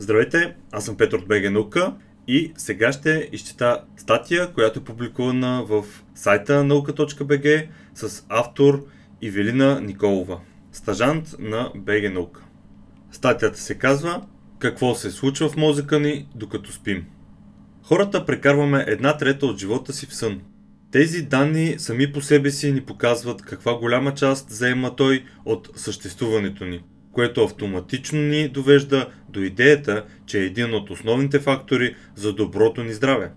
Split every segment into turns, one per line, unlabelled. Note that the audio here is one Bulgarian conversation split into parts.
Здравейте, аз съм Петър от БГ Наука и сега ще изчита статия, която е публикувана в сайта наука.бг с автор Ивелина Николова, стажант на БГ Наука. Статията се казва Какво се случва в мозъка ни докато спим. Хората прекарваме една трета от живота си в сън. Тези данни сами по себе си ни показват каква голяма част заема той от съществуването ни – което автоматично ни довежда до идеята, че е един от основните фактори за доброто ни здраве.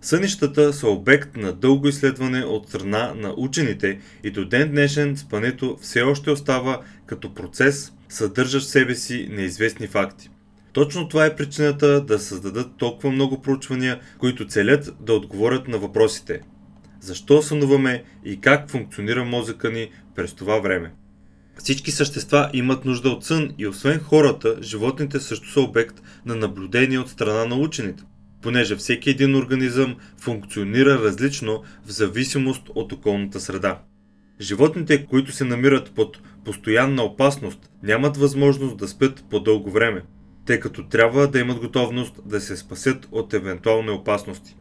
Сънищата са обект на дълго изследване от страна на учените и до ден днешен спането все още остава като процес, съдържащ в себе си неизвестни факти. Точно това е причината да създадат толкова много проучвания, които целят да отговорят на въпросите. Защо сънуваме и как функционира мозъка ни през това време? Всички същества имат нужда от сън и освен хората, животните също са обект на наблюдение от страна на учените, понеже всеки един организъм функционира различно в зависимост от околната среда. Животните, които се намират под постоянна опасност, нямат възможност да спят по дълго време, тъй като трябва да имат готовност да се спасят от евентуални опасности.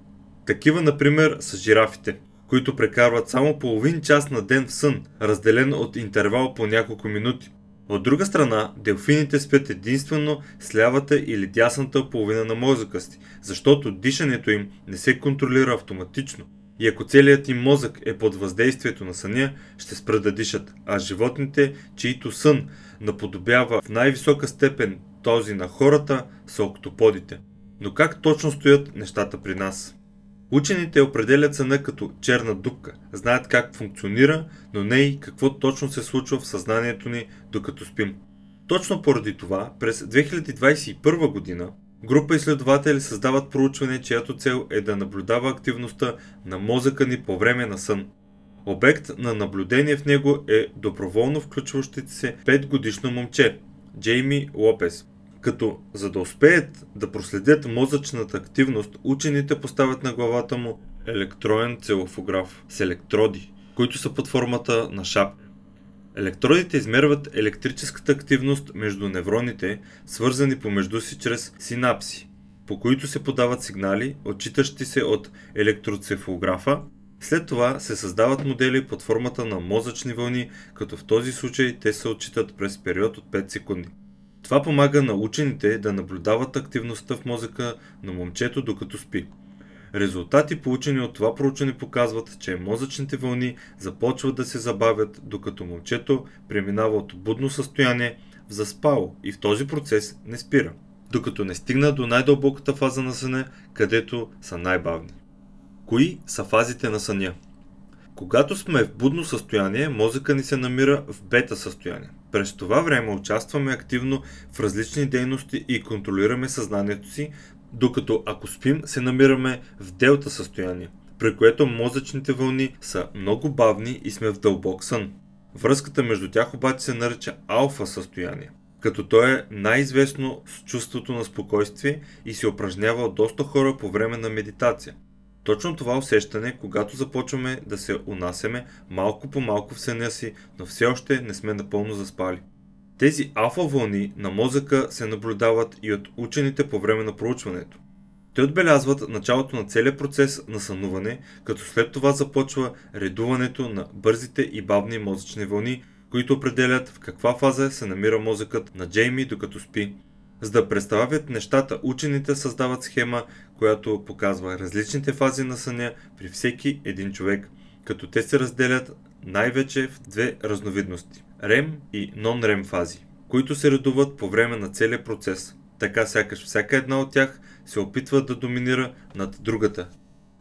Такива, например, са жирафите – които прекарват само половин час на ден в сън, разделен от интервал по няколко минути. От друга страна, делфините спят единствено с лявата или дясната половина на мозъка си, защото дишането им не се контролира автоматично. И ако целият им мозък е под въздействието на съня, ще спрат да дишат, а животните, чието сън наподобява в най-висока степен този на хората, са октоподите. Но как точно стоят нещата при нас? Учените определят съна като черна дупка, знаят как функционира, но не и какво точно се случва в съзнанието ни докато спим. Точно поради това, през 2021 година, група изследователи създават проучване, чиято цел е да наблюдава активността на мозъка ни по време на сън. Обект на наблюдение в него е доброволно включващите се 5 годишно момче, Джейми Лопес, като за да успеят да проследят мозъчната активност, учените поставят на главата му електроен целофограф с електроди, които са под формата на шапка. Електродите измерват електрическата активност между невроните, свързани помежду си чрез синапси, по които се подават сигнали, отчитащи се от електроцефалографа. След това се създават модели под формата на мозъчни вълни, като в този случай те се отчитат през период от 5 секунди. Това помага на учените да наблюдават активността в мозъка на момчето докато спи. Резултати получени от това проучване показват, че мозъчните вълни започват да се забавят, докато момчето преминава от будно състояние в заспало и в този процес не спира, докато не стигна до най-дълбоката фаза на съня, където са най-бавни. Кои са фазите на съня? Когато сме в будно състояние, мозъка ни се намира в бета състояние. През това време участваме активно в различни дейности и контролираме съзнанието си, докато ако спим, се намираме в делта състояние, при което мозъчните вълни са много бавни и сме в дълбок сън. Връзката между тях обаче се нарича алфа състояние, като то е най-известно с чувството на спокойствие и се упражнява от доста хора по време на медитация – точно това усещане, когато започваме да се унасяме малко по малко в съня си, но все още не сме напълно заспали. Тези алфа вълни на мозъка се наблюдават и от учените по време на проучването. Те отбелязват началото на целият процес на сънуване, като след това започва редуването на бързите и бавни мозъчни вълни, които определят в каква фаза се намира мозъкът на Джейми докато спи за да представят нещата, учените създават схема, която показва различните фази на съня при всеки един човек, като те се разделят най-вече в две разновидности – REM и non-REM фази, които се редуват по време на целия процес. Така сякаш всяка една от тях се опитва да доминира над другата.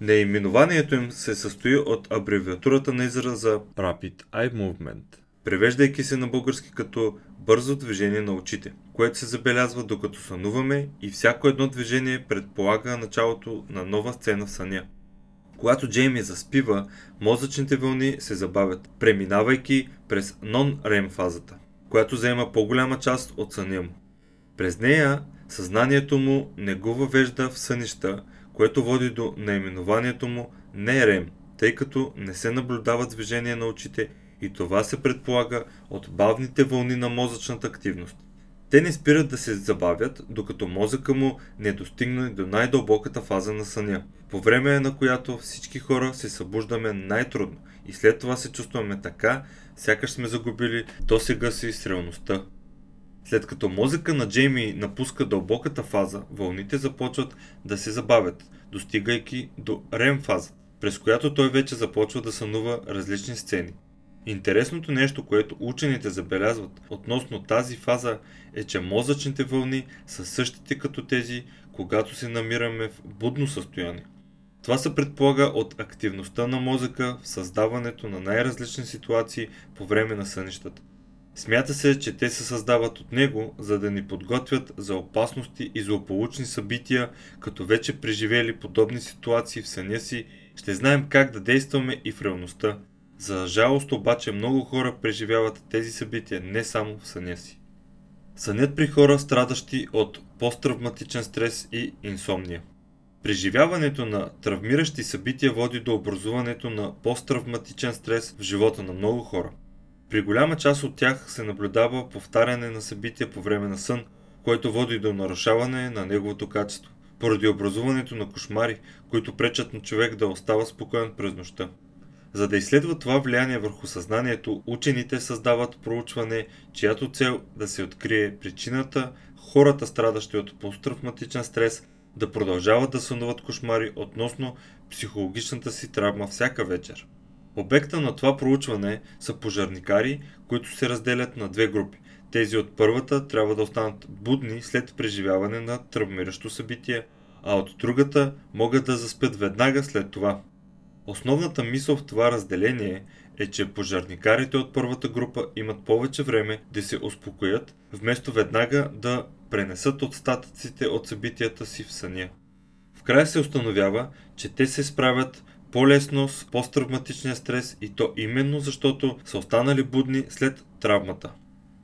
Неименованието им се състои от абревиатурата на израза Rapid Eye Movement – превеждайки се на български като бързо движение на очите, което се забелязва докато сънуваме и всяко едно движение предполага началото на нова сцена в съня. Когато Джейми заспива, мозъчните вълни се забавят, преминавайки през нон-рем фазата, която заема по-голяма част от съня му. През нея съзнанието му не го въвежда в сънища, което води до наименованието му не рем, тъй като не се наблюдава движение на очите и това се предполага от бавните вълни на мозъчната активност. Те не спират да се забавят, докато мозъка му не достигне до най-дълбоката фаза на съня, по време на която всички хора се събуждаме най-трудно и след това се чувстваме така, сякаш сме загубили досега си с реалността. След като мозъка на Джейми напуска дълбоката фаза, вълните започват да се забавят, достигайки до рем фаза, през която той вече започва да сънува различни сцени. Интересното нещо, което учените забелязват относно тази фаза е, че мозъчните вълни са същите като тези, когато се намираме в будно състояние. Това се предполага от активността на мозъка в създаването на най-различни ситуации по време на сънищата. Смята се, че те се създават от него, за да ни подготвят за опасности и злополучни събития, като вече преживели подобни ситуации в съня си, ще знаем как да действаме и в реалността. За жалост обаче много хора преживяват тези събития не само в съня си. Сънят при хора страдащи от посттравматичен стрес и инсомния. Преживяването на травмиращи събития води до образуването на посттравматичен стрес в живота на много хора. При голяма част от тях се наблюдава повтаряне на събития по време на сън, което води до нарушаване на неговото качество, поради образуването на кошмари, които пречат на човек да остава спокоен през нощта. За да изследват това влияние върху съзнанието, учените създават проучване, чиято цел да се открие причината хората, страдащи от посттравматичен стрес, да продължават да сънуват кошмари относно психологичната си травма всяка вечер. Обекта на това проучване са пожарникари, които се разделят на две групи. Тези от първата трябва да останат будни след преживяване на травмиращо събитие, а от другата могат да заспят веднага след това. Основната мисъл в това разделение е, че пожарникарите от първата група имат повече време да се успокоят, вместо веднага да пренесат остатъците от събитията си в съня. В края се установява, че те се справят по-лесно с посттравматичния стрес и то именно защото са останали будни след травмата.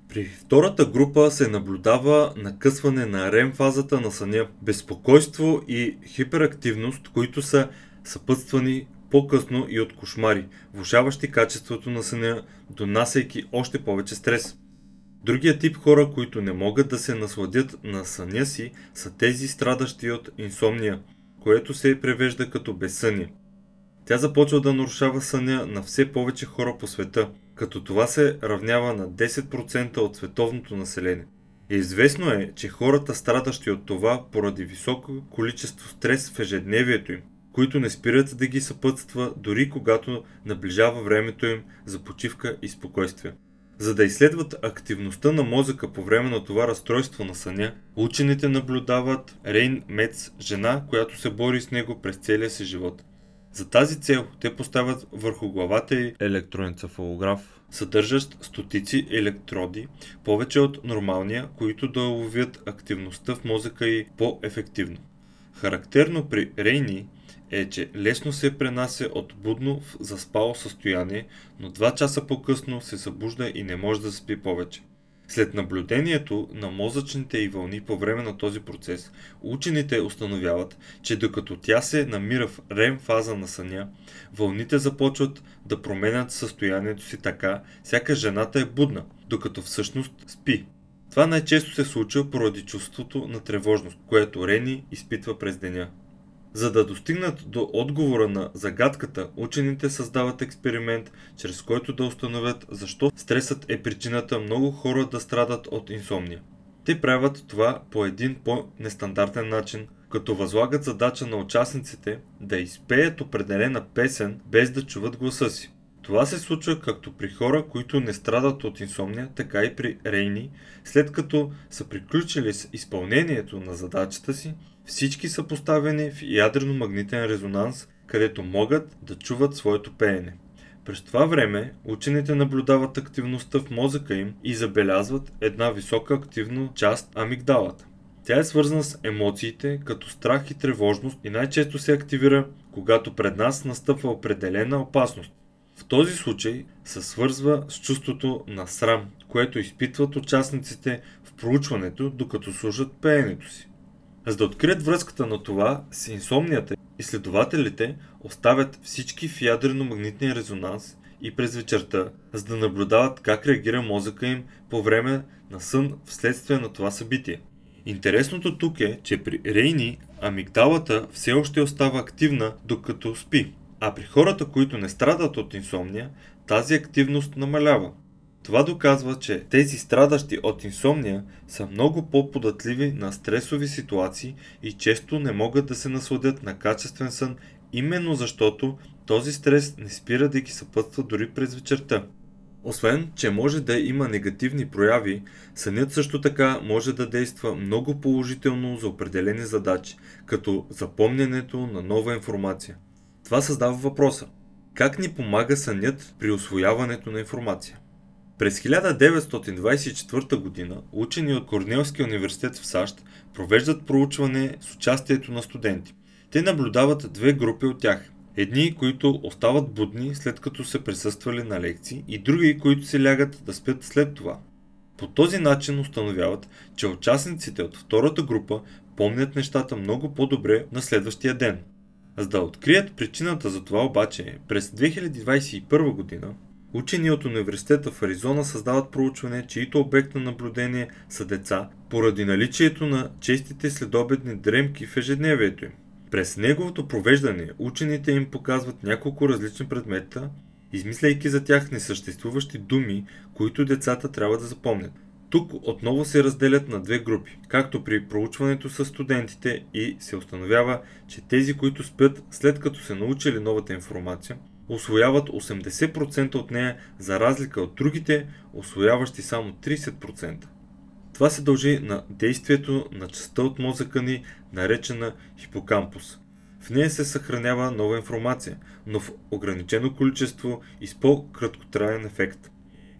При втората група се наблюдава накъсване на рем фазата на съня, безпокойство и хиперактивност, които са съпътствани по-късно и от кошмари, влушаващи качеството на съня, донасяйки още повече стрес. Другия тип хора, които не могат да се насладят на съня си, са тези страдащи от инсомния, което се превежда като безсъние. Тя започва да нарушава съня на все повече хора по света, като това се равнява на 10% от световното население. Известно е, че хората страдащи от това поради високо количество стрес в ежедневието им, които не спират да ги съпътства дори когато наближава времето им за почивка и спокойствие. За да изследват активността на мозъка по време на това разстройство на съня, учените наблюдават Рейн Мец, жена, която се бори с него през целия си живот. За тази цел те поставят върху главата й електроенцефалограф, съдържащ стотици електроди, повече от нормалния, които да ловят активността в мозъка й по-ефективно. Характерно при Рейни е, че лесно се пренася от будно в заспало състояние, но два часа по-късно се събужда и не може да спи повече. След наблюдението на мозъчните и вълни по време на този процес, учените установяват, че докато тя се намира в рем фаза на съня, вълните започват да променят състоянието си така, сяка жената е будна, докато всъщност спи. Това най-често се случва поради чувството на тревожност, което Рени изпитва през деня. За да достигнат до отговора на загадката, учените създават експеримент, чрез който да установят защо стресът е причината много хора да страдат от инсомния. Те правят това по един по-нестандартен начин, като възлагат задача на участниците да изпеят определена песен без да чуват гласа си. Това се случва както при хора, които не страдат от инсомния, така и при рейни, след като са приключили с изпълнението на задачата си всички са поставени в ядрено-магнитен резонанс, където могат да чуват своето пеене. През това време учените наблюдават активността в мозъка им и забелязват една висока активна част амигдалата. Тя е свързана с емоциите, като страх и тревожност и най-често се активира, когато пред нас настъпва определена опасност. В този случай се свързва с чувството на срам, което изпитват участниците в проучването, докато слушат пеенето си. За да открият връзката на това с инсомнията, изследователите оставят всички в ядрено-магнитния резонанс и през вечерта, за да наблюдават как реагира мозъка им по време на сън вследствие на това събитие. Интересното тук е, че при Рейни амигдалата все още остава активна докато спи, а при хората, които не страдат от инсомния, тази активност намалява. Това доказва, че тези страдащи от инсомния са много по-податливи на стресови ситуации и често не могат да се насладят на качествен сън, именно защото този стрес не спира да ги съпътства дори през вечерта. Освен, че може да има негативни прояви, сънят също така може да действа много положително за определени задачи, като запомнянето на нова информация. Това създава въпроса. Как ни помага сънят при освояването на информация? През 1924 г. учени от Корнелския университет в САЩ провеждат проучване с участието на студенти. Те наблюдават две групи от тях. Едни, които остават будни след като са присъствали на лекции и други, които се лягат да спят след това. По този начин установяват, че участниците от втората група помнят нещата много по-добре на следващия ден. За да открият причината за това обаче, през 2021 година Учени от университета в Аризона създават проучване, чието обект на наблюдение са деца, поради наличието на честите следобедни дремки в ежедневието им. През неговото провеждане учените им показват няколко различни предмета, измисляйки за тях несъществуващи думи, които децата трябва да запомнят. Тук отново се разделят на две групи, както при проучването с студентите и се установява, че тези, които спят след като се научили новата информация, освояват 80% от нея, за разлика от другите, освояващи само 30%. Това се дължи на действието на частта от мозъка ни, наречена хипокампус. В нея се съхранява нова информация, но в ограничено количество и с по-краткотраен ефект.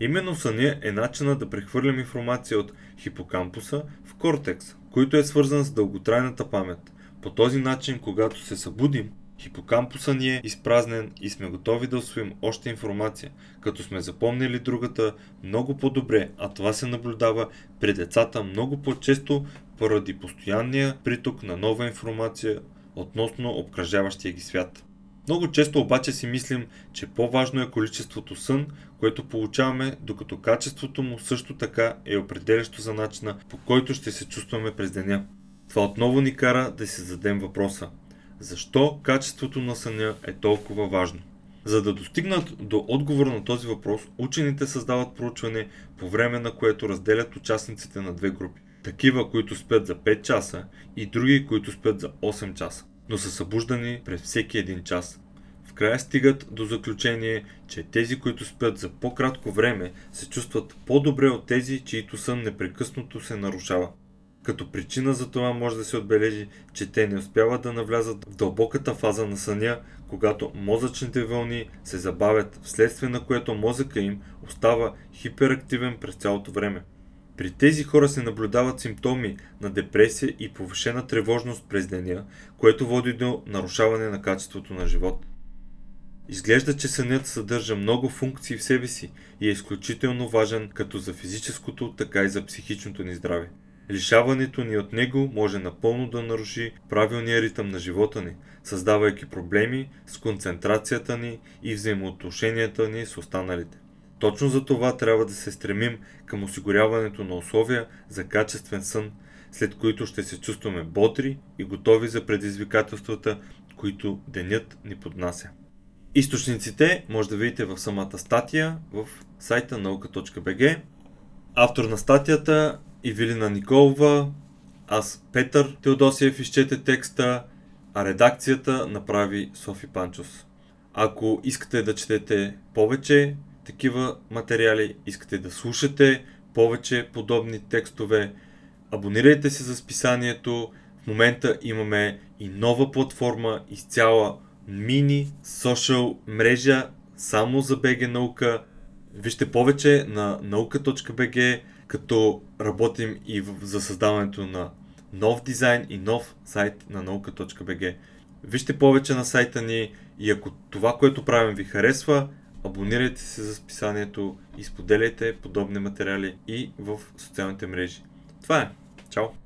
Именно съня е начина да прехвърлям информация от хипокампуса в кортекс, който е свързан с дълготрайната памет. По този начин, когато се събудим, Хипокампуса ни е изпразнен и сме готови да освоим още информация, като сме запомнили другата много по-добре, а това се наблюдава при децата много по-често поради постоянния приток на нова информация относно обкръжаващия ги свят. Много често обаче си мислим, че по-важно е количеството сън, което получаваме, докато качеството му също така е определящо за начина по който ще се чувстваме през деня. Това отново ни кара да си зададем въпроса – защо качеството на съня е толкова важно? За да достигнат до отговор на този въпрос, учените създават проучване, по време на което разделят участниците на две групи. Такива, които спят за 5 часа и други, които спят за 8 часа, но са събуждани през всеки един час. В края стигат до заключение, че тези, които спят за по-кратко време, се чувстват по-добре от тези, чието сън непрекъснато се нарушава. Като причина за това може да се отбележи, че те не успяват да навлязат в дълбоката фаза на съня, когато мозъчните вълни се забавят, вследствие на което мозъка им остава хиперактивен през цялото време. При тези хора се наблюдават симптоми на депресия и повишена тревожност през деня, което води до нарушаване на качеството на живот. Изглежда, че сънят съдържа много функции в себе си и е изключително важен като за физическото, така и за психичното ни здраве. Лишаването ни от него може напълно да наруши правилния ритъм на живота ни, създавайки проблеми с концентрацията ни и взаимоотношенията ни с останалите. Точно за това трябва да се стремим към осигуряването на условия за качествен сън, след които ще се чувстваме бодри и готови за предизвикателствата, които денят ни поднася. Източниците може да видите в самата статия в сайта nauka.bg. Автор на статията Ивелина Николова, аз Петър Теодосиев изчете текста, а редакцията направи Софи Панчос. Ако искате да четете повече такива материали, искате да слушате повече подобни текстове, абонирайте се за списанието. В момента имаме и нова платформа, изцяла мини социал мрежа само за БГ наука. Вижте повече на nauka.bg като работим и за създаването на нов дизайн и нов сайт на наука.bg. Вижте повече на сайта ни и ако това, което правим ви харесва, абонирайте се за списанието и споделяйте подобни материали и в социалните мрежи. Това е. Чао!